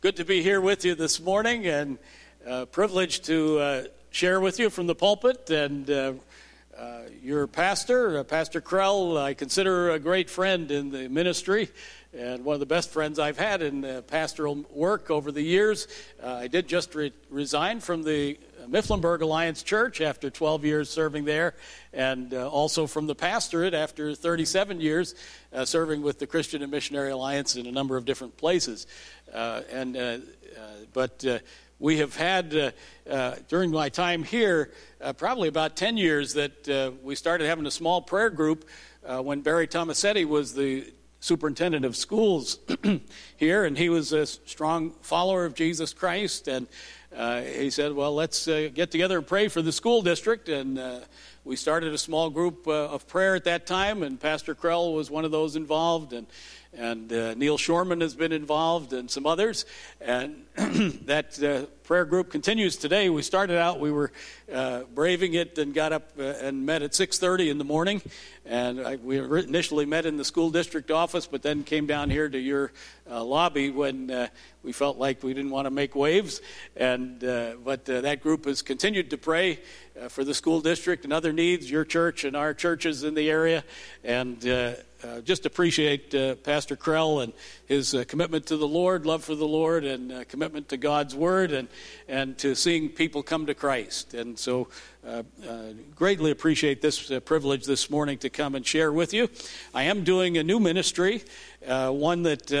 good to be here with you this morning and uh, privileged to uh, share with you from the pulpit. And uh, uh your pastor, uh, Pastor Krell, I consider a great friend in the ministry and one of the best friends I've had in uh, pastoral work over the years. I did just re- resign from the Mifflinburg Alliance Church after 12 years serving there, and uh, also from the pastorate after 37 years uh, serving with the Christian and Missionary Alliance in a number of different places. Uh, and uh, uh, but we have had during my time here probably about 10 years that we started having a small prayer group when Barry Tomasetti was the superintendent of schools here, and he was a strong follower of Jesus Christ. And uh, he said, Well, let's uh, get together and pray for the school district. And uh, we started a small group uh, of prayer at that time, and Pastor Krell was one of those involved. And and uh, Neil Shorman has been involved, and some others. And that uh, prayer group continues today. We started out, we were uh, braving it, and got up uh, and met at 6:30 in the morning. And I, we initially met in the school district office, but then came down here to your uh, lobby when uh, we felt like we didn't want to make waves. And but that group has continued to pray for the school district and other needs, your church and our churches in the area, and uh, just appreciate uh, Pastor Krell and his uh, commitment to the Lord, love for the Lord, and uh, commitment to God's Word, and and to seeing people come to Christ. And so, uh, uh, greatly appreciate this privilege this morning to come and share with you. I am doing a new ministry, one that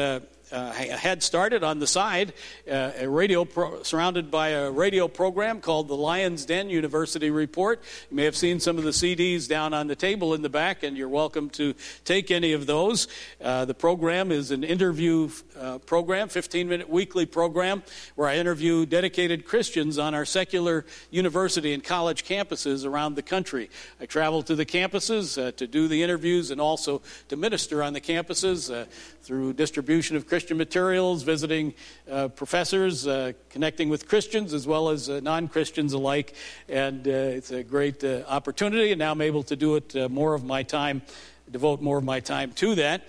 uh, had started on the side uh, a radio pro- surrounded by a radio program called the Lions Den University Report. You may have seen some of the CDs down on the table in the back, and you're welcome to take any of those. Uh, the program is an interview uh, program, 15 minute weekly program, where I interview dedicated Christians on our secular university and college campuses around the country. I travel to the campuses uh, to do the interviews and also to minister on the campuses uh, through distribution of Christian Christian materials, visiting uh, professors, uh, connecting with Christians as well as uh, non Christians alike. And uh, it's a great uh, opportunity, and now I'm able to do it uh, more of my time, devote more of my time to that.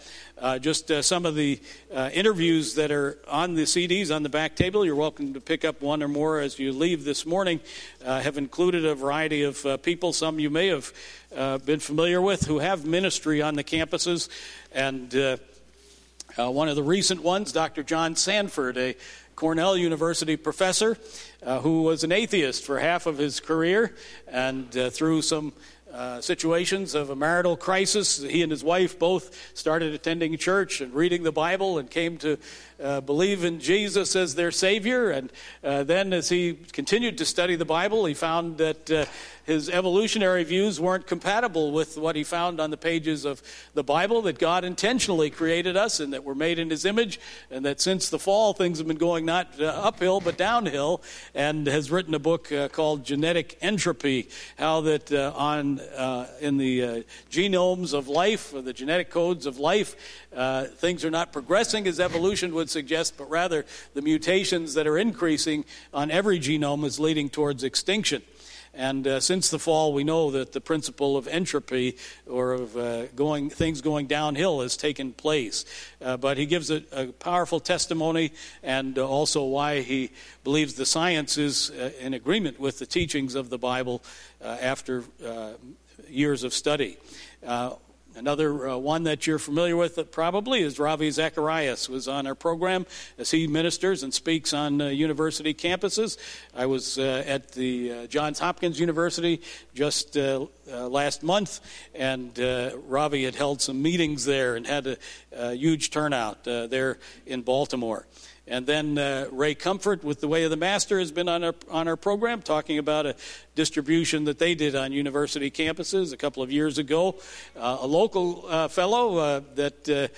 just some of the interviews that are on the CDs on the back table. You're welcome to pick up one or more as you leave this morning. have included a variety of people, some you may have been familiar with, who have ministry on the campuses. And uh, one of the recent ones, Dr. John Sanford, a Cornell University professor uh, who was an atheist for half of his career, and uh, through some uh, situations of a marital crisis. He and his wife both started attending church and reading the Bible and came to uh, believe in Jesus as their Savior. And uh, then, as he continued to study the Bible, he found that uh, his evolutionary views weren't compatible with what he found on the pages of the Bible that God intentionally created us and that we're made in his image, and that since the fall, things have been going not uh, uphill but downhill, and has written a book uh, called Genetic Entropy how that uh, on in the genomes of life, or the genetic codes of life, things are not progressing as evolution would suggest, but rather the mutations that are increasing on every genome is leading towards extinction. And uh, since the fall, we know that the principle of entropy or of uh, going, things going downhill has taken place. Uh, but he gives a, a, powerful testimony and uh, also why he believes the science is uh, in agreement with the teachings of the Bible uh, after years of study. Another uh, one that you're familiar with uh, probably is Ravi Zacharias was on our program as he ministers and speaks on uh, university campuses. I was uh, at the uh, Johns Hopkins University just uh, last month, and Ravi had held some meetings there and had a, a huge turnout there in Baltimore. And then uh, Ray Comfort with The Way of the Master has been on our, on our program talking about a distribution that they did on university campuses a couple of years ago. Uh, a local uh, fellow uh, that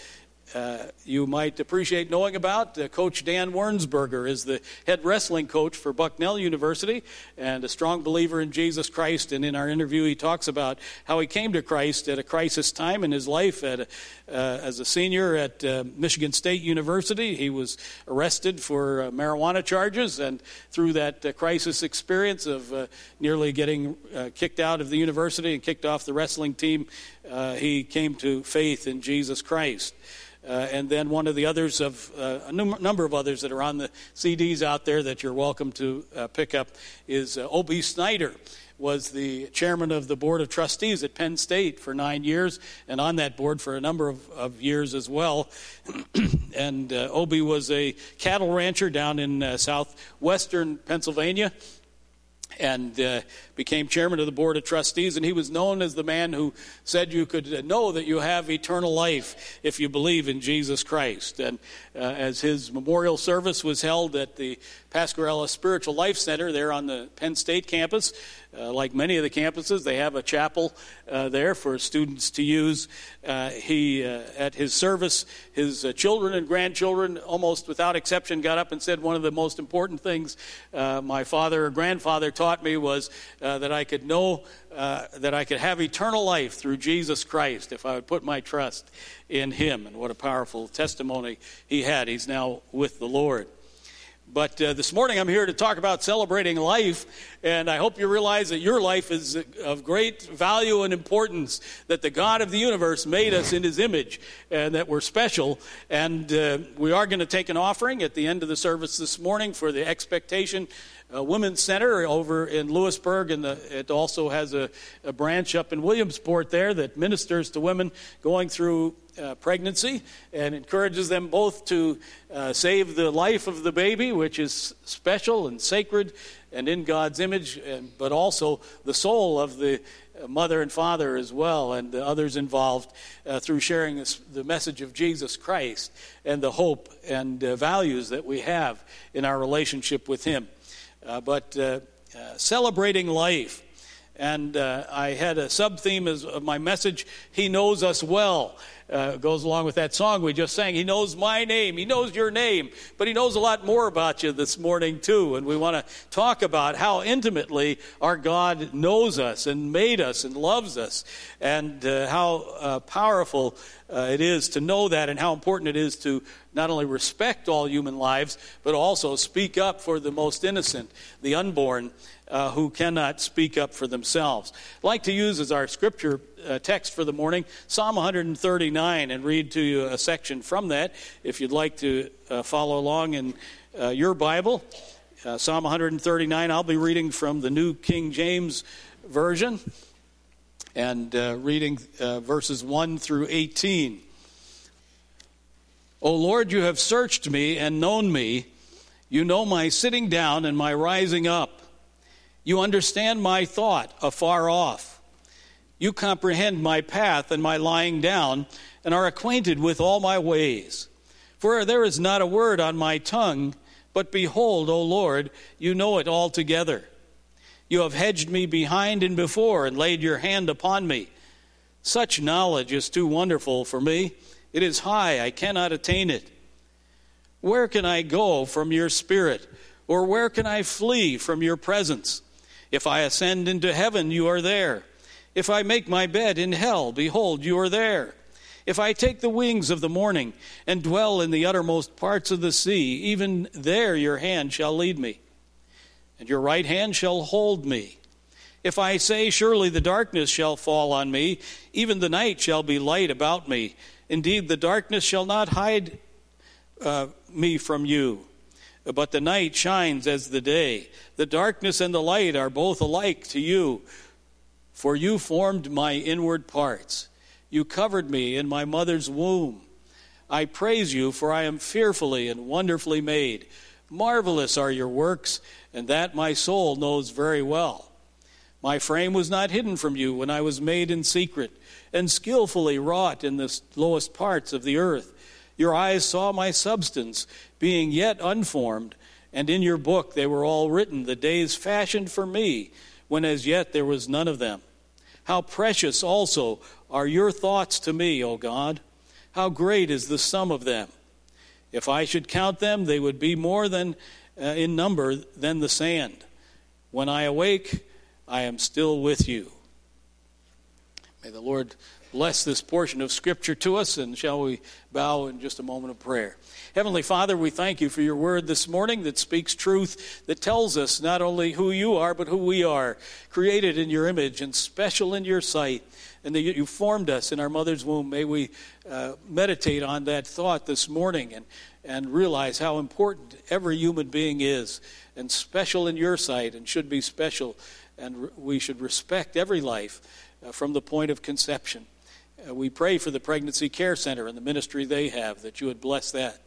uh, you might appreciate knowing about. Uh, coach Dan Wirnsberger is the head wrestling coach for Bucknell University and a strong believer in Jesus Christ. And in our interview, he talks about how he came to Christ at a crisis time in his life. At a, uh, as a senior at uh, Michigan State University, he was arrested for uh, marijuana charges, and through that crisis experience of nearly getting kicked out of the university and kicked off the wrestling team, he came to faith in Jesus Christ. uh, and then one of the others of uh, a num- number of others that are on the CDs out there that you're welcome to uh, pick up is uh, O.B. Snider was the chairman of the board of trustees at Penn State for nine years, and on that board for a number of, of years as well. and uh, Obie was a cattle rancher down in uh, southwestern Pennsylvania and uh, became chairman of the board of trustees. And he was known as the man who said you could know that you have eternal life if you believe in Jesus Christ. And uh, as his memorial service was held at the Pasquerilla Spiritual Life Center there on the Penn State campus, uh, like many of the campuses, they have a chapel uh, there for students to use. Uh, he, uh, at his service, his uh, children and grandchildren, almost without exception, got up and said one of the most important things uh, my father or grandfather taught me was that I could know that I could have eternal life through Jesus Christ if I would put my trust in Him. And what a powerful testimony he had. He's now with the Lord. But uh, this morning I'm here to talk about celebrating life, and I hope you realize that your life is of great value and importance, that the God of the universe made us in his image, and that we're special. And uh, we are going to take an offering at the end of the service this morning for the Expectation uh, Women's Center over in Lewisburg, and the, it also has a, a branch up in Williamsport there that ministers to women going through uh, pregnancy and encourages them both to uh, save the life of the baby, which is special and sacred and in God's image, and, but also the soul of the mother and father as well, and the others involved uh, through sharing this, the message of Jesus Christ and the hope and uh, values that we have in our relationship with Him. Uh, but uh, celebrating life. And I had a sub theme of my message, He Knows Us Well uh, goes along with that song we just sang. He knows my name, He knows your name, but He knows a lot more about you this morning, too. And we want to talk about how intimately our God knows us and made us and loves us, and uh, how uh, powerful uh, it is to know that, and how important it is to not only respect all human lives, but also speak up for the most innocent, the unborn uh, who cannot speak up for themselves. I'd like to use as our scripture uh, text for the morning Psalm 139 and read to you a section from that if you'd like to uh, follow along in uh, your Bible. Uh, Psalm 139, I'll be reading from the New King James Version and uh, reading verses 1 through 18. O Lord, you have searched me and known me. You know my sitting down and my rising up. You understand my thought afar off. You comprehend my path and my lying down, and are acquainted with all my ways. For there is not a word on my tongue, but behold, O Lord, you know it altogether. You have hedged me behind and before, and laid your hand upon me. Such knowledge is too wonderful for me. It is high, I cannot attain it. Where can I go from your spirit? Or where can I flee from your presence? If I ascend into heaven, you are there. If I make my bed in hell, behold, you are there. If I take the wings of the morning and dwell in the uttermost parts of the sea, even there your hand shall lead me, and your right hand shall hold me. If I say, Surely the darkness shall fall on me, even the night shall be light about me. Indeed, the darkness shall not hide uh, me from you but the night shines as the day. The darkness and the light are both alike to you, for you formed my inward parts. You covered me in my mother's womb. I praise you, for I am fearfully and wonderfully made. Marvelous are your works, and that my soul knows very well. My frame was not hidden from you when I was made in secret, and skillfully wrought in the lowest parts of the earth. Your eyes saw my substance, being yet unformed, and in your book they were all written, the days fashioned for me, when as yet there was none of them. How precious also are your thoughts to me, O God! How great is the sum of them! If I should count them, they would be more than uh, in number than the sand. When I awake, I am still with you. May the Lord bless this portion of Scripture to us, and shall we bow in just a moment of prayer. Heavenly Father, we thank you for your word this morning that speaks truth, that tells us not only who you are, but who we are, created in your image and special in your sight, and that you formed us in our mother's womb. May we uh, meditate on that thought this morning and, and realize how important every human being is, and special in your sight, and should be special, and we should respect every life uh, from the point of conception. Uh, we pray for the Pregnancy Care Center and the ministry they have, that you would bless that.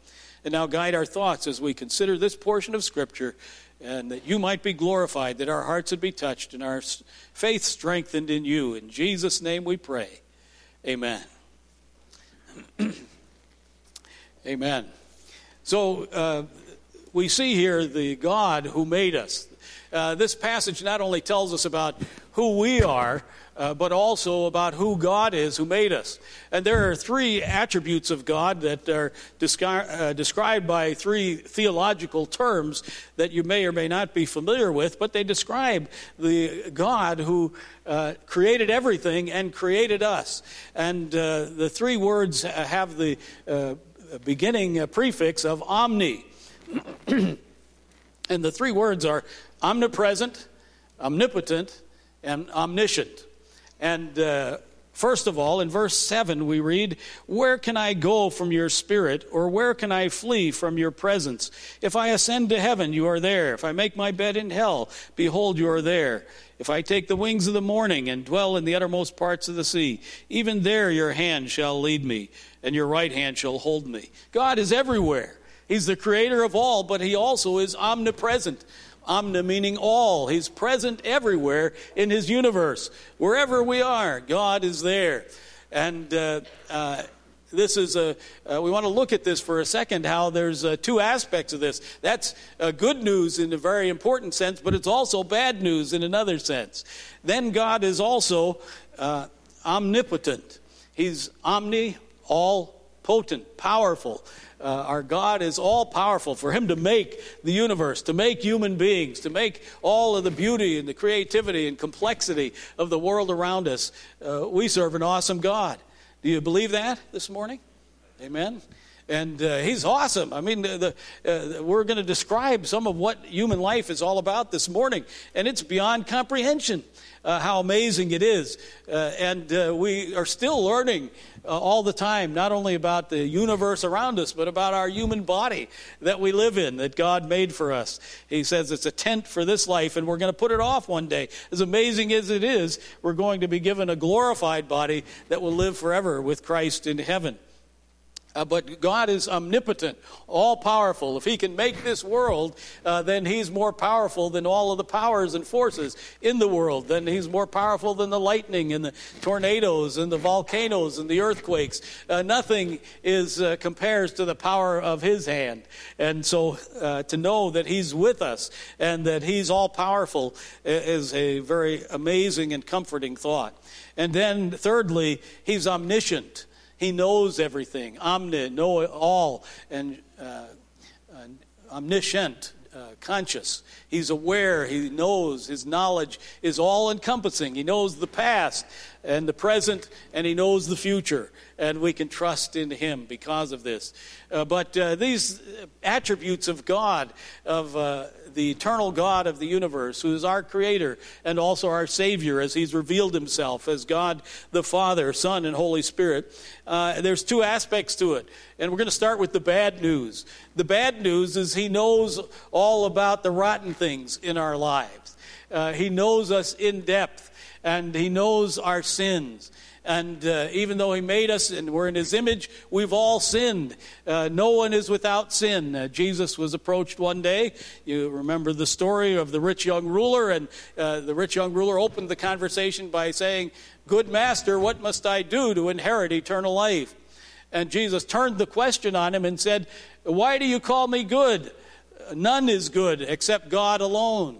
And now guide our thoughts as we consider this portion of Scripture, and that you might be glorified, that our hearts would be touched, and our faith strengthened in you. In Jesus' name we pray. Amen. Amen. So uh, we see here the God who made us. Uh, this passage not only tells us about who we are, uh, but also about who God is who made us. And there are three attributes of God that are descri- uh, described by three theological terms that you may or may not be familiar with, but they describe the God who uh, created everything and created us. And uh, the three words have the uh, beginning prefix of omni. and the three words are omnipresent, omnipotent, and omniscient. And uh, first of all, in verse 7, we read, Where can I go from your spirit, or where can I flee from your presence? If I ascend to heaven, you are there. If I make my bed in hell, behold, you are there. If I take the wings of the morning and dwell in the uttermost parts of the sea, even there your hand shall lead me, and your right hand shall hold me. God is everywhere. He's the creator of all, but he also is omnipresent. Omni meaning all. He's present everywhere in his universe. Wherever we are, God is there. And uh, uh, this is a, uh, we want to look at this for a second how there's uh, two aspects of this. That's uh, good news in a very important sense, but it's also bad news in another sense. Then God is also uh, omnipotent, He's omni, all potent, powerful. Uh, our God is all powerful. For Him to make the universe, to make human beings, to make all of the beauty and the creativity and complexity of the world around us, uh, we serve an awesome God. Do you believe that this morning? Amen. And uh, he's awesome. I mean, the, the, uh, we're going to describe some of what human life is all about this morning, and it's beyond comprehension uh, how amazing it is. Uh, and uh, we are still learning uh, all the time, not only about the universe around us, but about our human body that we live in, that God made for us. He says it's a tent for this life, and we're going to put it off one day. As amazing as it is, we're going to be given a glorified body that will live forever with Christ in heaven. Uh, but God is omnipotent, all powerful. If He can make this world, uh, then He's more powerful than all of the powers and forces in the world. Then He's more powerful than the lightning and the tornadoes and the volcanoes and the earthquakes. Uh, nothing is uh, compares to the power of His hand. And so uh, to know that He's with us and that He's all powerful is a very amazing and comforting thought. And then, thirdly, He's omniscient. He knows everything, omni, know all, and uh, omniscient, uh, conscious. He's aware, he knows, his knowledge is all encompassing. He knows the past and the present, and he knows the future. And we can trust in him because of this. Uh, but uh, these attributes of God, of uh, the eternal God of the universe, who is our creator and also our Savior, as He's revealed Himself as God the Father, Son, and Holy Spirit. Uh, there's two aspects to it. And we're going to start with the bad news. The bad news is He knows all about the rotten things in our lives, uh, He knows us in depth, and He knows our sins. And uh, even though He made us and we're in His image, we've all sinned. Uh, no one is without sin. Uh, Jesus was approached one day. You remember the story of the rich young ruler, and uh, the rich young ruler opened the conversation by saying, Good master, what must I do to inherit eternal life? And Jesus turned the question on him and said, Why do you call me good? None is good except God alone.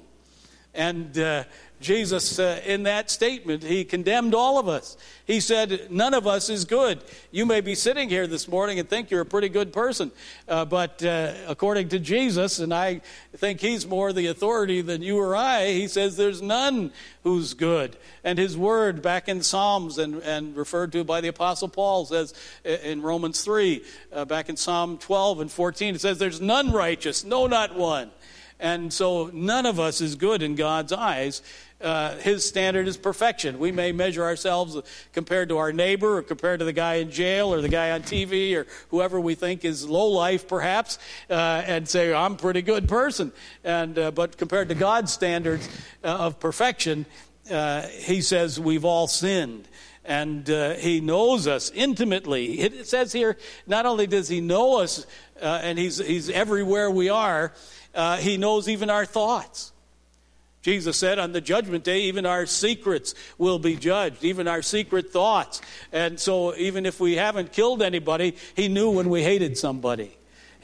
And uh, Jesus, uh, in that statement, he condemned all of us. He said, None of us is good. You may be sitting here this morning and think you're a pretty good person, uh, but uh, according to Jesus, and I think he's more the authority than you or I, he says there's none who's good. And his word back in Psalms and, and referred to by the Apostle Paul says in Romans 3, uh, back in Psalm 12 and 14, it says, There's none righteous, no, not one. And so none of us is good in God's eyes. Uh, his standard is perfection. We may measure ourselves compared to our neighbor or compared to the guy in jail or the guy on TV or whoever we think is low life, perhaps, uh, and say, I'm a pretty good person. And, uh, but compared to God's standards uh, of perfection, uh, he says we've all sinned and uh, he knows us intimately. It says here, not only does he know us, and he's, he's everywhere we are, he knows even our thoughts. Jesus said on the judgment day, even our secrets will be judged, even our secret thoughts. And so, even if we haven't killed anybody, He knew when we hated somebody.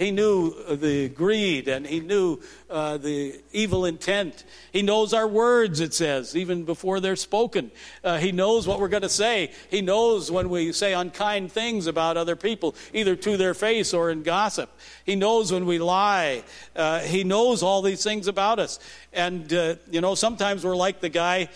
He knew the greed and he knew uh, the evil intent. He knows our words, it says, even before they're spoken. Uh, he knows what we're going to say. He knows when we say unkind things about other people, either to their face or in gossip. He knows when we lie. Uh, he knows all these things about us. And, uh, you know, sometimes we're like the guy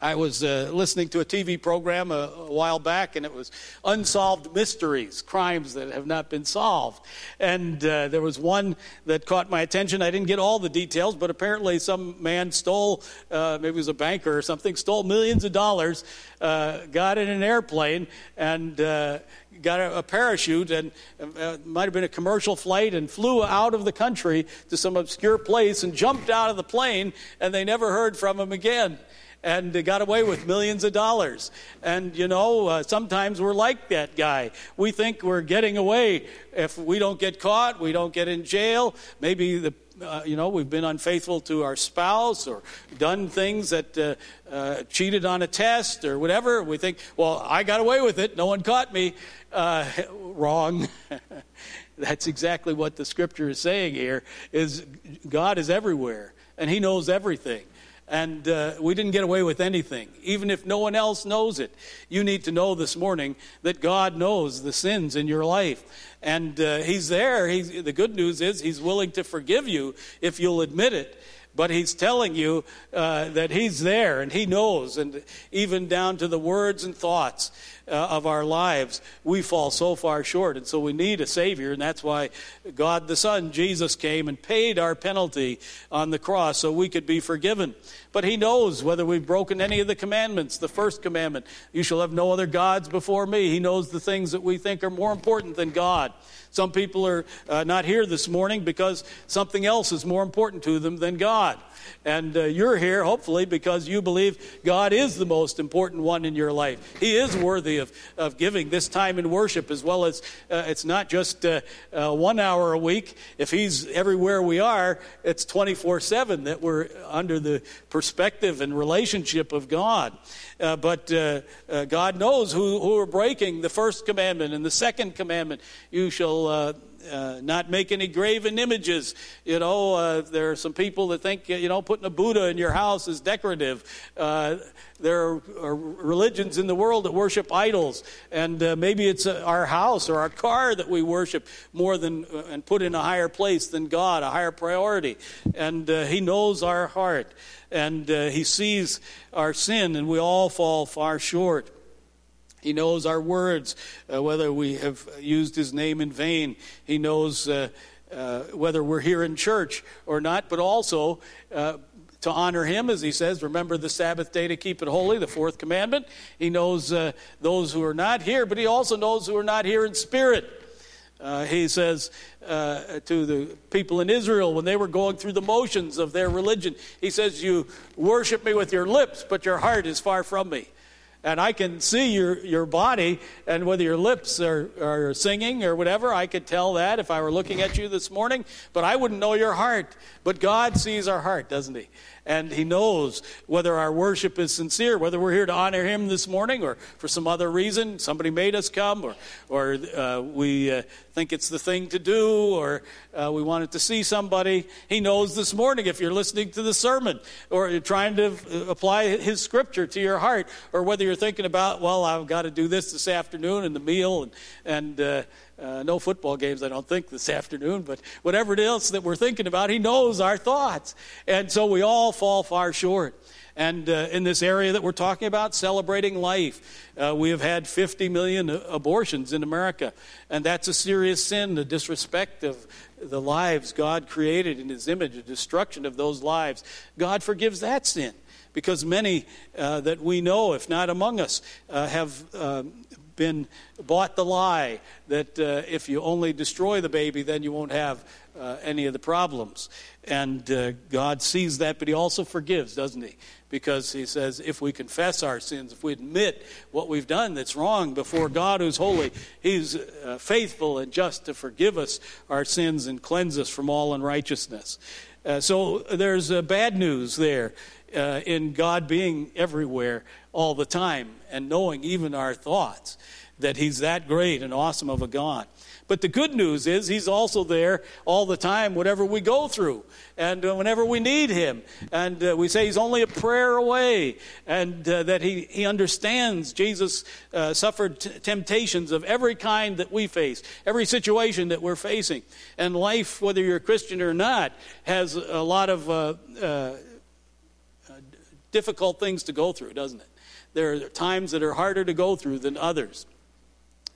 I was uh, listening to a TV program a, a, while back, and it was unsolved mysteries, crimes that have not been solved. And uh, there was one that caught my attention. I didn't get all the details, but apparently some man stole, uh, maybe it was a banker or something, stole millions of dollars, uh, got in an airplane, and uh, got a, a, parachute, and uh, might have been a commercial flight, and flew out of the country to some obscure place and jumped out of the plane, and they never heard from him again and got away with millions of dollars. And, you know, uh, sometimes we're like that guy. We think we're getting away. If we don't get caught, we don't get in jail. Maybe the uh, you know, we've been unfaithful to our spouse or done things that uh, uh, cheated on a test or whatever. We think, well, I got away with it. No one caught me. Uh, wrong. That's exactly what the scripture is saying here is God is everywhere and he knows everything. And uh, we didn't get away with anything, even if no one else knows it. You need to know this morning that God knows the sins in your life. And uh, He's there. He's, the good news is He's willing to forgive you if you'll admit it. But He's telling you uh, that He's there and He knows, and even down to the words and thoughts uh, of our lives, we fall so far short. And so we need a Savior, and that's why God the Son, Jesus, came and paid our penalty on the cross so we could be forgiven. But He knows whether we've broken any of the commandments. The first commandment, you shall have no other gods before me. He knows the things that we think are more important than God. Some people are uh, not here this morning because something else is more important to them than God. And uh, you're here, hopefully, because you believe God is the most important one in your life. He is worthy of, of giving this time in worship, as well as uh, it's not just uh, uh one hour a week. If He's everywhere we are, it's 24 7 that we're under the perspective and relationship of God. Uh, but uh, God knows who, who are breaking the first commandment and the second commandment. You shall uh, not make any graven images. You know, uh, there are some people that think, you know, putting a Buddha in your house is decorative. Uh, there are, are, religions in the world that worship idols, and uh, maybe it's uh, our house or our car that we worship more than uh, and put in a higher place than God, a higher priority. And He knows our heart, and He sees our sin, and we all fall far short. He knows our words, uh, whether we have used His name in vain. He knows uh, uh, whether we're here in church or not, but also uh, to honor Him, as He says, remember the Sabbath day to keep it holy, the fourth commandment. He knows uh, those who are not here, but He also knows who are not here in spirit. Uh, he says uh, to the people in Israel when they were going through the motions of their religion, he says, You worship me with your lips, but your heart is far from me. and I can see your, your body and whether your lips are, are singing or whatever. I could tell that if I were looking at you this morning, but I wouldn't know your heart. But God sees our heart, doesn't He? And He knows whether our worship is sincere, whether we're here to honor Him this morning or for some other reason. Somebody made us come, or, or uh, we uh, think it's the thing to do, or uh, we wanted to see somebody. He knows this morning if you're listening to the sermon or you're trying to uh, apply His scripture to your heart, or whether you're thinking about, well, I've got to do this this afternoon and the meal and, and uh, no football games, I don't think, this afternoon, but whatever it is that we're thinking about, He knows our thoughts. And so we all fall far short. And uh, in this area that we're talking about, celebrating life, uh, we have had 50 million abortions in America. And that's a serious sin, the disrespect of the lives God created in His image, the destruction of those lives. God forgives that sin because many uh, that we know, if not among us, uh, have uh, been bought the lie that uh, if you only destroy the baby, then you won't have uh, any of the problems. And uh, God sees that, but He also forgives, doesn't He? Because He says, if we confess our sins, if we admit what we've done that's wrong before God who's holy, He's uh, faithful and just to forgive us our sins and cleanse us from all unrighteousness. Uh, so there's uh, bad news there. Uh, in God being everywhere all the time and knowing even our thoughts that He's that great and awesome of a God. But the good news is He's also there all the time, whatever we go through and uh, whenever we need Him. And uh, we say He's only a prayer away and uh, that he, he understands. Jesus uh, suffered t- temptations of every kind that we face, every situation that we're facing. And life, whether you're a Christian or not, has a lot of uh, uh, difficult things to go through, doesn't it? There are times that are harder to go through than others.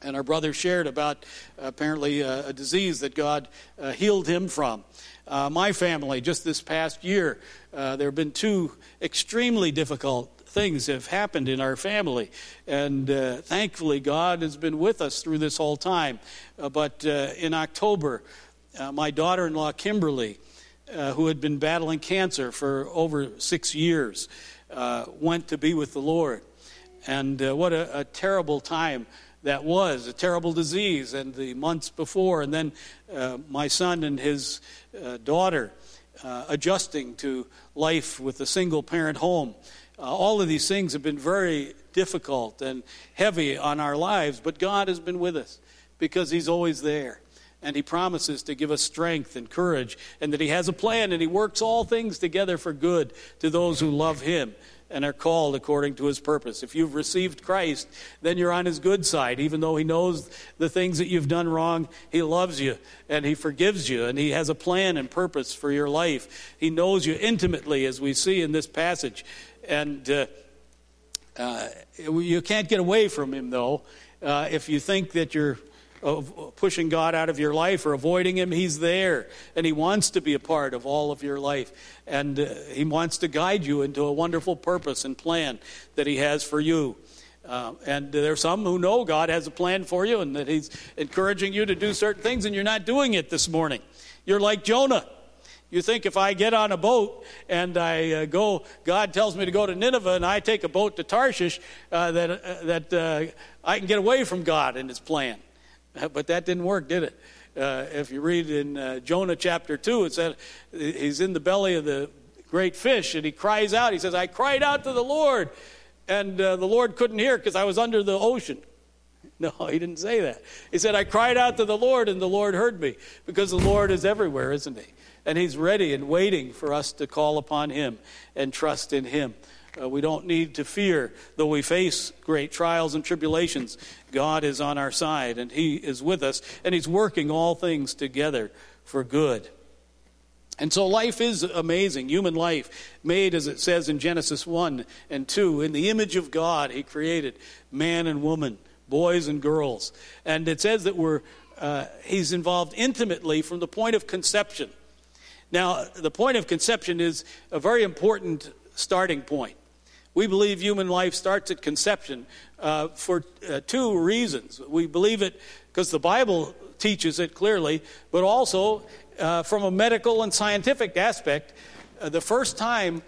And our brother shared about uh, apparently uh, a disease that God uh, healed him from. Uh, my family, just this past year, uh, there have been two extremely difficult things have happened in our family. And uh, thankfully, God has been with us through this whole time. but in October, my daughter in law, Kimberly, uh, who had been battling cancer for over six years, uh, went to be with the Lord. And uh, what a, a, terrible time that was, a terrible disease, and the months before. And then uh, my son and his uh, daughter adjusting to life with a single parent home. all of these things have been very difficult and heavy on our lives, but God has been with us because He's always there and he promises to give us strength and courage, and that he has a plan, and he works all things together for good to those who love him and are called according to his purpose. If you've received Christ, then you're on his good side. Even though he knows the things that you've done wrong, he loves you and he forgives you, and he has a plan and purpose for your life. He knows you intimately, as we see in this passage. And uh, uh, you can't get away from him, though, uh, if you think that you're of pushing God out of your life or avoiding Him, He's there. And He wants to be a part of all of your life. And uh, He wants to guide you into a wonderful purpose and plan that He has for you. Uh, and there are some who know God has a plan for you and that He's encouraging you to do certain things, and you're not doing it this morning. You're like Jonah. You think if I get on a boat and I uh, go, God tells me to go to Nineveh, and I take a boat to Tarshish, uh, that, uh, that uh, I can get away from God and His plan. But that didn't work, did it? Uh, if you read in uh, Jonah chapter 2, it said he's in the belly of the great fish and he cries out. He says, I cried out to the Lord, and uh, the Lord couldn't hear because I was under the ocean. No, he didn't say that. He said, I cried out to the Lord, and the Lord heard me because the Lord is everywhere, isn't he? And he's ready and waiting for us to call upon him and trust in him. Uh, we don't need to fear, though we face great trials and tribulations. God is on our side, and He is with us, and He's working all things together for good. And so life is amazing, human life, made, as it says in Genesis 1 and 2, in the image of God, He created man and woman, boys and girls. And it says that we're, uh, He's involved intimately from the point of conception. Now, the point of conception is a very important starting point. We believe human life starts at conception uh, for uh, two reasons. We believe it because the Bible teaches it clearly, but also uh, from a medical and scientific aspect. Uh, the first time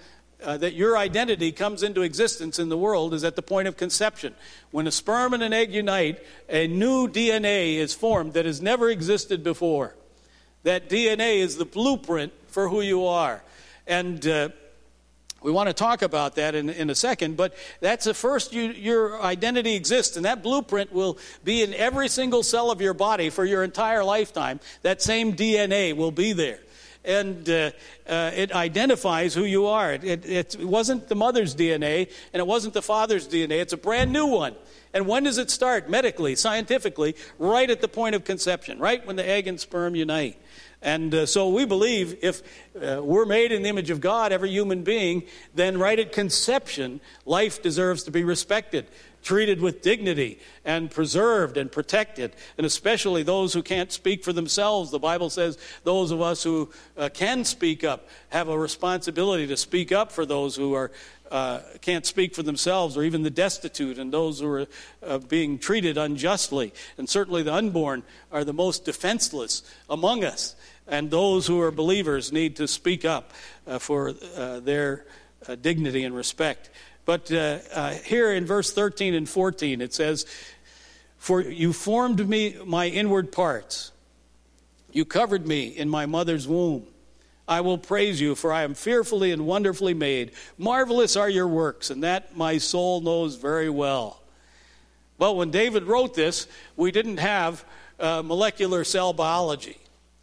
uh, that your identity comes into existence in the world is at the point of conception. When a sperm and an egg unite, a new DNA is formed that has never existed before. That DNA is the blueprint for who you are. And uh, we want to talk about that in, in a second, but that's the first you, your identity exists, and that blueprint will be in every single cell of your body for your entire lifetime. That same DNA will be there. And uh, uh, it identifies who you are. It, it, it wasn't the mother's DNA, and it wasn't the father's DNA. It's a brand new one. And when does it start medically, scientifically? Right at the point of conception, right when the egg and sperm unite. And uh, so we believe if uh, we're made in the image of God, every human being, then right at conception, life deserves to be respected, treated with dignity, and preserved and protected. And especially those who can't speak for themselves. The Bible says those of us who uh, can speak up have a responsibility to speak up for those who are uh, can't speak for themselves, or even the destitute and those who are uh, being treated unjustly. And certainly the unborn are the most defenseless among us. And those who are believers need to speak up uh, for uh, their uh, dignity and respect. But uh, here in verse 13 and 14, it says, For you formed me my inward parts, you covered me in my mother's womb. I will praise you, for I am fearfully and wonderfully made. Marvelous are your works, and that my soul knows very well. Well, when David wrote this, we didn't have uh, molecular cell biology.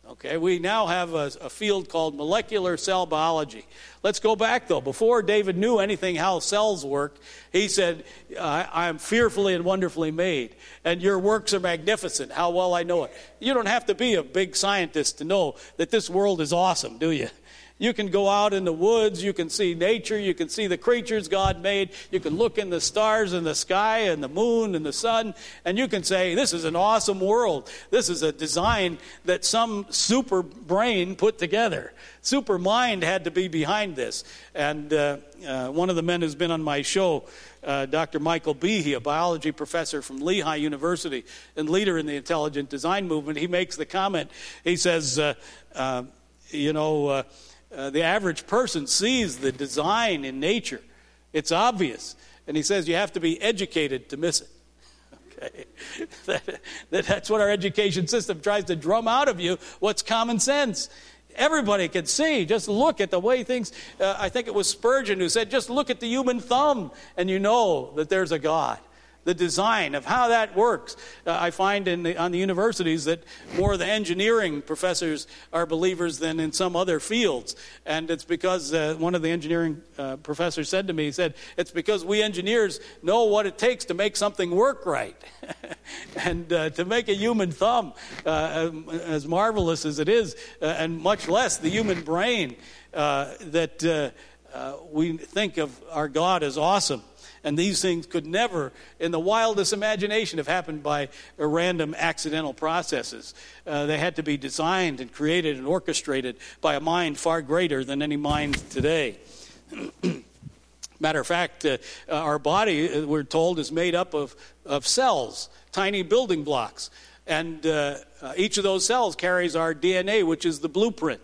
Okay, we now have a, a, field called molecular cell biology. Let's go back though. Before David knew anything how cells work, he said, I, I am fearfully and wonderfully made, and your works are magnificent. How well I know it. You don't have to be a big scientist to know that this world is awesome, do you? You can go out in the woods, you can see nature, you can see the creatures God made, you can look in the stars and the sky and the moon and the sun, and you can say, This is an awesome world. This is a design that some super brain put together. Super mind had to be behind this. And uh, uh, one of the men who's been on my show, uh, Dr. Michael Behe, a biology professor from Lehigh University and leader in the intelligent design movement, he makes the comment. He says, uh, uh, You know, uh, the average person sees the design in nature. It's obvious. And he says you have to be educated to miss it. Okay? that, that, that's what our education system tries to drum out of you what's common sense. Everybody can see. Just look at the way things. Uh, I think it was Spurgeon who said, just look at the human thumb and you know that there's a God the design of how that works. Uh, I find in the, on the universities that more of the engineering professors are believers than in some other fields. And it's because uh, one of the engineering uh, professors said to me, he said, it's because we engineers know what it takes to make something work right. and uh, to make a human thumb, uh, um, as marvelous as it is, uh, and much less the human brain, that we think of our God as awesome. And these things could never, in the wildest imagination, have happened by random accidental processes. Uh, they had to be designed and created and orchestrated by a mind far greater than any mind today. Matter of fact, uh, our body, uh, we're told, is made up of, of cells, tiny building blocks. And uh, uh each of those cells carries our DNA, which is the blueprint.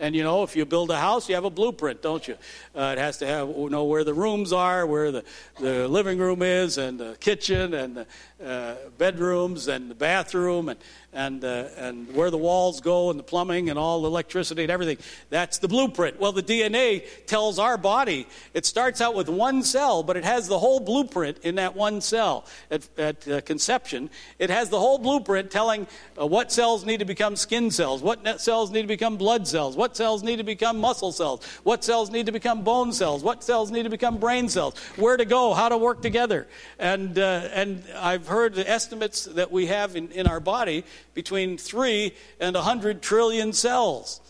And you know, if you build a house, you have a blueprint, don't you? Uh, it has to have you know where the rooms are, where the, the living room is, and the kitchen, and the uh, bedrooms, and the bathroom, and and, uh, and where the walls go and the plumbing and all the electricity and everything. That's the blueprint. Well, the DNA tells our body it starts out with one cell, but it has the whole blueprint in that one cell at, at uh, conception. It has the whole blueprint telling uh, what cells need to become skin cells, what cells need to become blood cells, what cells need to become muscle cells, what cells need to become bone cells, what cells need to become brain cells, where to go, how to work together. And, uh, and I've heard the estimates that we have in, in our body between 3 and 100 trillion cells.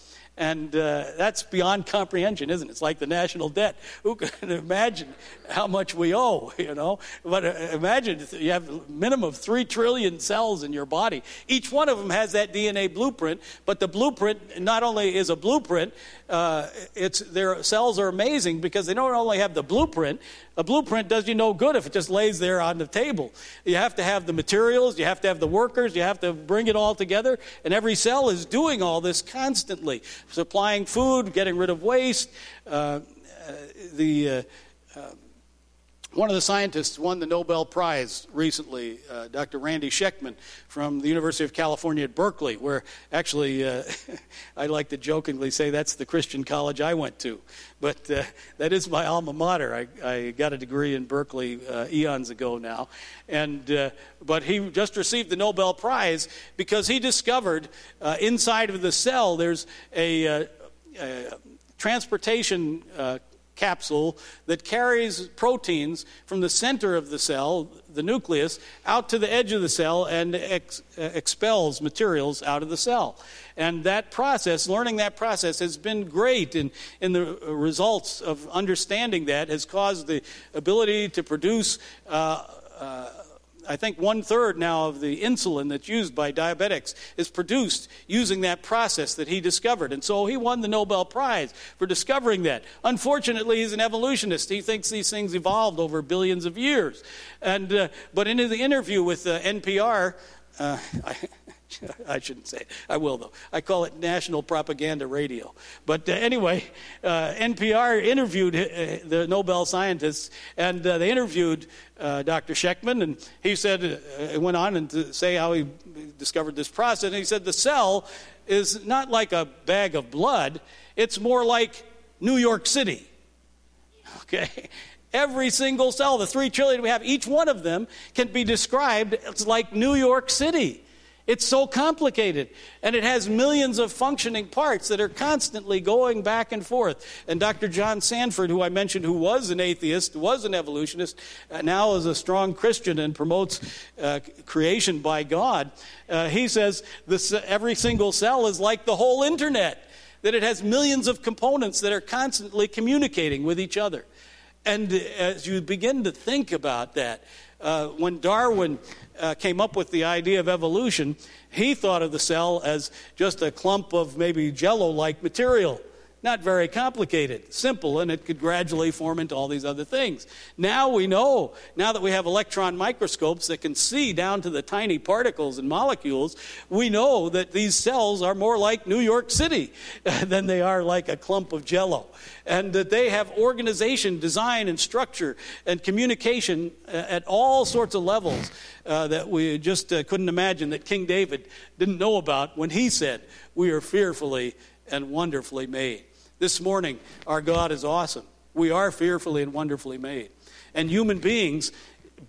And uh, that's beyond comprehension, isn't it? It's like the national debt. Who can imagine how much we owe, you know? But uh, imagine you have a minimum of three trillion cells in your body. Each one of them has that DNA blueprint, but the blueprint not only is a blueprint, uh, it's, their cells are amazing because they don't only have the blueprint, a blueprint does you no good if it just lays there on the table. You have to have the materials, you have to have the workers, you have to bring it all together, and every cell is doing all this constantly. supplying food, getting rid of waste. Uh, uh the uh, one of the scientists won the Nobel Prize recently, uh, Dr. Randy Schekman from the University of California at Berkeley, where actually uh, I like to jokingly say that's the Christian college I went to. But uh, that is my alma mater. I, I got a degree in Berkeley uh, eons ago now. And, uh, but he just received the Nobel Prize because he discovered uh, inside of the cell there's a, a transportation capsule that carries proteins from the center of the cell, the nucleus, out to the edge of the cell and ex- uh, expels materials out of the cell. And that process, learning that process, has been great. And, and the results of understanding that has caused the ability to produce. Uh, uh, I think one third now of the insulin that's used by diabetics is produced using that process that he discovered. And so he won the Nobel Prize for discovering that. Unfortunately, he's an evolutionist. He thinks these things evolved over billions of years. And, uh, but in the interview with uh, NPR, uh, I, I shouldn't say it. I will, though. I call it National Propaganda Radio. But uh, anyway, uh, NPR interviewed uh, the Nobel scientists, and uh, they interviewed uh, Dr. Schekman, and he said, uh, went on and to say how he discovered this process. And he said, the cell is not like a bag of blood, it's more like New York City. Okay? Every single cell, the three trillion we have, each one of them can be described as like New York City. It's so complicated. And it has millions of functioning parts that are constantly going back and forth. And Dr. John Sanford, who I mentioned, who was an atheist, was an evolutionist, uh, now is a strong Christian and promotes uh, creation by God, uh, he says this, every single cell is like the whole internet, that it has millions of components that are constantly communicating with each other. And as you begin to think about that, uh, when Darwin uh, came up with the idea of evolution, he thought of the cell as just a clump of maybe jello like material. Not very complicated, simple, and it could gradually form into all these other things. Now we know, now that we have electron microscopes that can see down to the tiny particles and molecules, we know that these cells are more like New York City than they are like a clump of jello. And that they have organization, design, and structure and communication uh, at all sorts of levels uh, that we just uh, couldn't imagine that King David didn't know about when he said, We are fearfully and wonderfully made. This morning, our God is awesome. We are fearfully and wonderfully made. And human beings,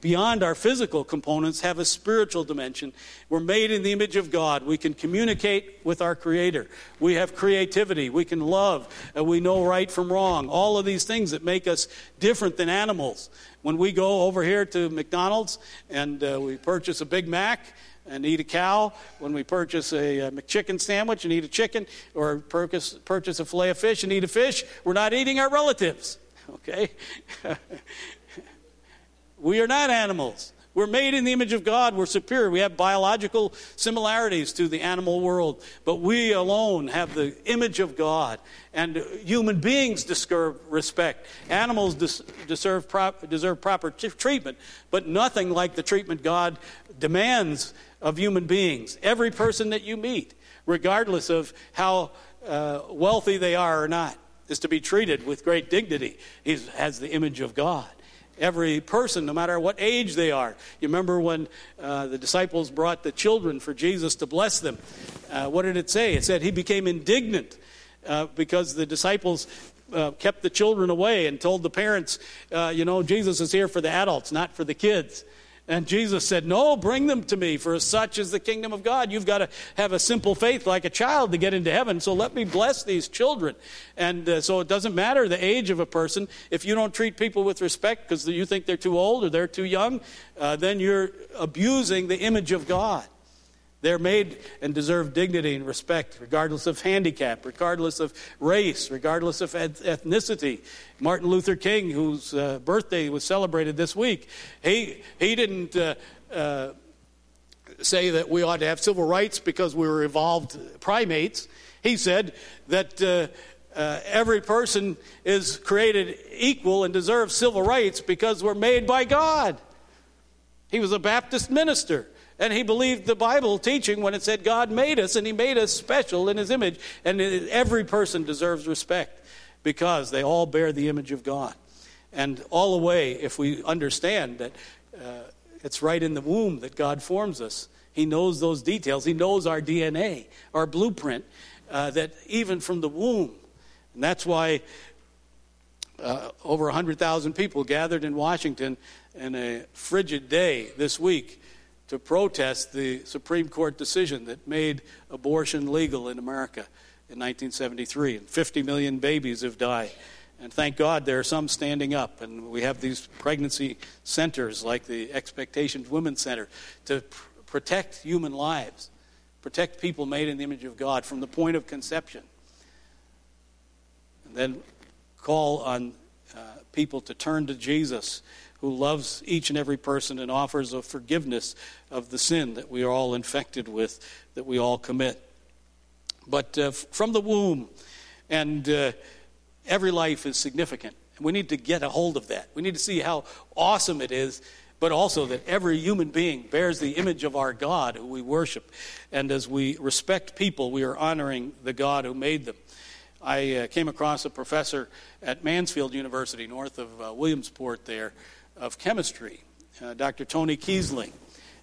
beyond our physical components, have a spiritual dimension. We're made in the image of God. We can communicate with our Creator. We have creativity. We can love. And we know right from wrong. All of these things that make us different than animals. When we go over here to McDonald's and uh, we purchase a Big Mac, and eat a cow, when we purchase a, a McChicken sandwich and eat a chicken, or purchase, purchase a fillet of fish and eat a fish, we're not eating our relatives. Okay? we are not animals. We're made in the image of God. We're superior. We have biological similarities to the animal world, but we alone have the image of God. And human beings deserve respect. Animals deserve, deserve proper treatment, but nothing like the treatment God demands of human beings. Every person that you meet, regardless of how uh, wealthy they are or not, is to be treated with great dignity. He has the image of God. Every person, no matter what age they are. You remember when uh, the disciples brought the children for Jesus to bless them? Uh, what did it say? It said he became indignant uh, because the disciples uh, kept the children away and told the parents, uh, you know, Jesus is here for the adults, not for the kids. And Jesus said, No, bring them to me, for such is the kingdom of God. You've got to have a simple faith like a child to get into heaven. So let me bless these children. And uh, so it doesn't matter the age of a person. If you don't treat people with respect because you think they're too old or they're too young, uh, then you're abusing the image of God. They're made and deserve dignity and respect, regardless of handicap, regardless of race, regardless of ethnicity. Martin Luther King, whose uh, birthday was celebrated this week, he, he didn't uh, uh, say that we ought to have civil rights because we were evolved primates. He said that uh, uh, every person is created equal and deserves civil rights because we're made by God. He was a Baptist minister. And he believed the Bible teaching when it said God made us and he made us special in his image. And every person deserves respect because they all bear the image of God. And all the way, if we understand that uh, it's right in the womb that God forms us, he knows those details. He knows our DNA, our blueprint, uh, that even from the womb. And that's why uh, over 100,000 people gathered in Washington in a frigid day this week to protest the Supreme Court decision that made abortion legal in America in 1973. And 50 million babies have died. And thank God there are some standing up. And we have these pregnancy centers like the Expectations Women's Center to pr- protect human lives, protect people made in the image of God from the point of conception. And then call on people to turn to Jesus who loves each and every person and offers a forgiveness of the sin that we are all infected with, that we all commit. But uh, from the womb, and uh, every life is significant. We need to get a hold of that. We need to see how awesome it is, but also that every human being bears the image of our God who we worship. And as we respect people, we are honoring the God who made them. I uh, came across a professor at Mansfield University, north of uh, Williamsport, there, of chemistry, uh, Dr. Tony Kiesling.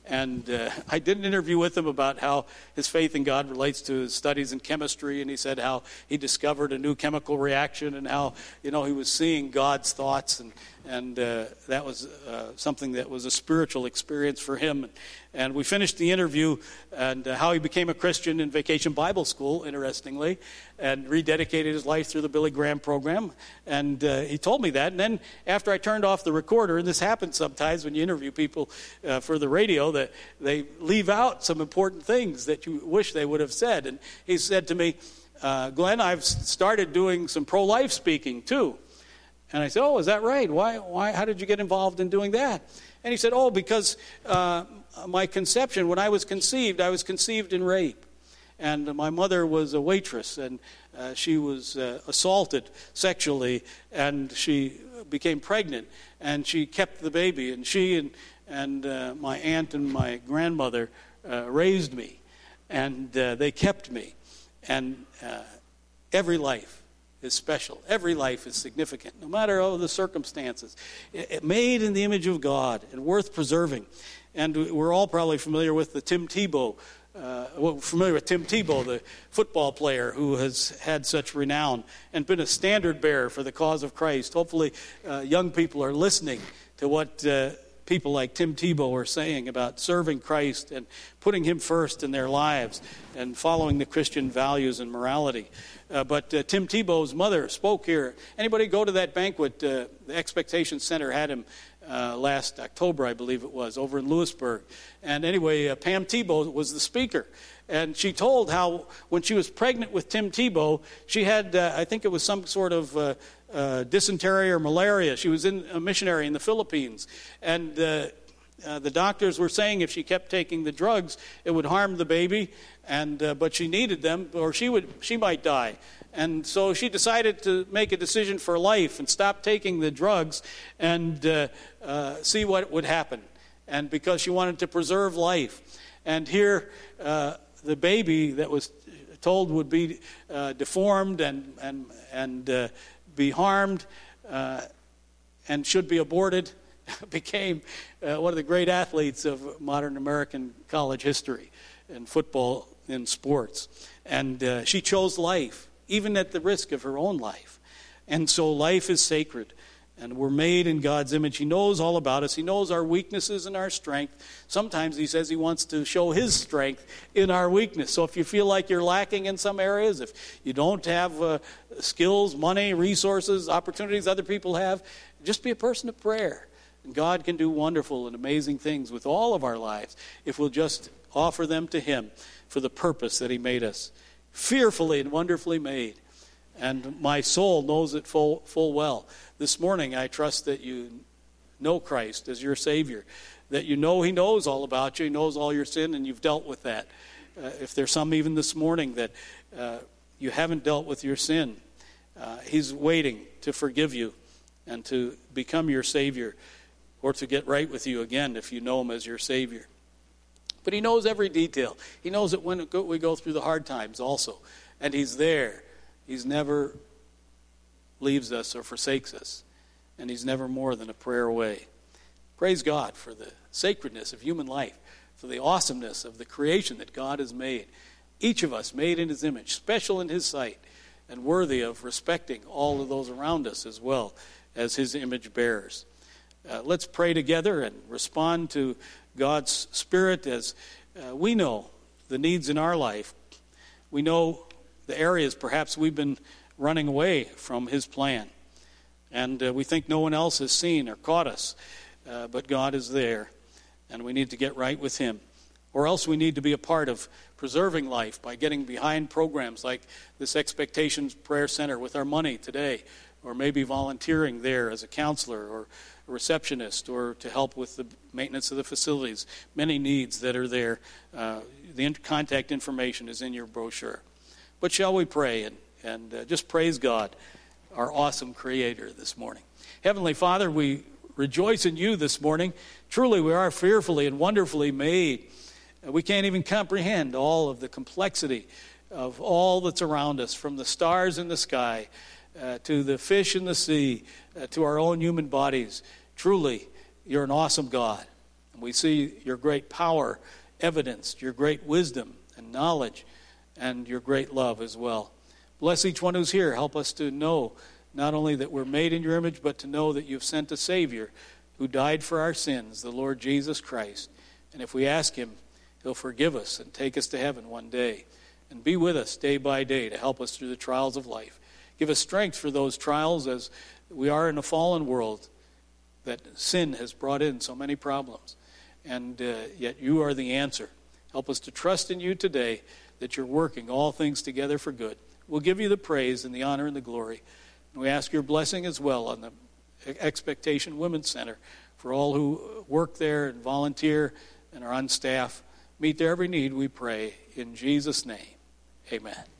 And uh, I did an interview with him about how his faith in God relates to his studies in chemistry. And he said how he discovered a new chemical reaction and how, you know, he was seeing God's thoughts. And, and uh, that was uh, something that was a spiritual experience for him. And we finished the interview and uh, how he became a Christian in Vacation Bible School, interestingly, and rededicated his life through the Billy Graham program. And uh, he told me that. And then after I turned off the recorder, and this happens sometimes when you interview people uh, for the radio, that they leave out some important things that you wish they would have said. And he said to me, uh, Glenn, I've started doing some pro life speaking too. And I said, Oh, is that right? Why, why, how did you get involved in doing that? And he said, Oh, because uh, my conception, when I was conceived, I was conceived in rape. And my mother was a waitress, and uh, she was uh, assaulted sexually, and she became pregnant, and she kept the baby. And she and, and uh, my aunt and my grandmother uh, raised me, and uh, they kept me. And every life is special. Every life is significant, no matter all the circumstances. It, it made in the image of God and worth preserving. And we're all probably familiar with the Tim Tebow. Uh, well, familiar with Tim Tebow, the football player who has had such renown and been a standard bearer for the cause of Christ. Hopefully, uh, young people are listening to what uh, people like Tim Tebow are saying about serving Christ and putting Him first in their lives and following the Christian values and morality. Uh, but uh, Tim Tebow's mother spoke here. Anybody go to that banquet? Uh, the Expectation Center had him uh, last October, I believe it was, over in Lewisburg. And anyway, uh, Pam Tebow was the speaker. And she told how when she was pregnant with Tim Tebow, she had, uh, I think it was some sort of dysentery or malaria. She was in a missionary in the Philippines. And uh, the doctors were saying if she kept taking the drugs, it would harm the baby, and uh, but she needed them, or she would she might die. And so she decided to make a decision for life and stop taking the drugs and uh, uh, see what would happen. And because she wanted to preserve life. And here, uh, the baby that was told would be uh, deformed and, and, and uh, be harmed uh, and should be aborted became one of the great athletes of modern American college history and football in sports. And uh, she chose life, even at the risk of her own life. And so life is sacred. And we're made in God's image. He knows all about us. He knows our weaknesses and our strength. Sometimes He says He wants to show His strength in our weakness. So if you feel like you're lacking in some areas, if you don't have uh, skills, money, resources, opportunities other people have, just be a person of prayer. And God can do wonderful and amazing things with all of our lives if we'll just offer them to Him for the purpose that He made us. Fearfully and wonderfully made. And my soul knows it full, full well. This morning, I trust that you know Christ as your Savior, that you know He knows all about you, He knows all your sin, and you've dealt with that. Uh, if there's some even this morning that uh, you haven't dealt with your sin, uh, He's waiting to forgive you and to become your Savior or to get right with you again if you know Him as your Savior. But He knows every detail. He knows that when we go through the hard times also. And He's there. He's never leaves us or forsakes us. And He's never more than a prayer away. Praise God for the sacredness of human life, for the awesomeness of the creation that God has made. Each of us made in His image, special in His sight, and worthy of respecting all of those around us as well as His image bearers. Uh, let's pray together and respond to God's Spirit as uh, we know the needs in our life. We know the areas perhaps we've been running away from His plan. And uh, we think no one else has seen or caught us, uh, but God is there, and we need to get right with Him. Or else we need to be a part of preserving life by getting behind programs like this Expectations Prayer Center with our money today, or maybe volunteering there as a counselor or a receptionist or to help with the maintenance of the facilities. Many needs that are there. Uh, the contact information is in your brochure. But shall we pray and, and uh, just praise God, our awesome Creator, this morning? Heavenly Father, we rejoice in you this morning. Truly, we are fearfully and wonderfully made. We can't even comprehend all of the complexity of all that's around us, from the stars in the sky uh, to the fish in the sea uh, to our own human bodies. Truly, you're an awesome God. And we see your great power evidenced, your great wisdom and knowledge, and your great love as well. Bless each one who's here. Help us to know not only that we're made in your image, but to know that you've sent a Savior who died for our sins, the Lord Jesus Christ. And if we ask Him, He'll forgive us and take us to heaven one day and be with us day by day to help us through the trials of life. Give us strength for those trials as we are in a fallen world that sin has brought in so many problems. And uh, yet you are the answer. Help us to trust in you today that you're working all things together for good. We'll give you the praise and the honor and the glory. And we ask your blessing as well on the Expectation Women's Center for all who work there and volunteer and are on staff. Meet their every need, we pray. In Jesus' name, amen.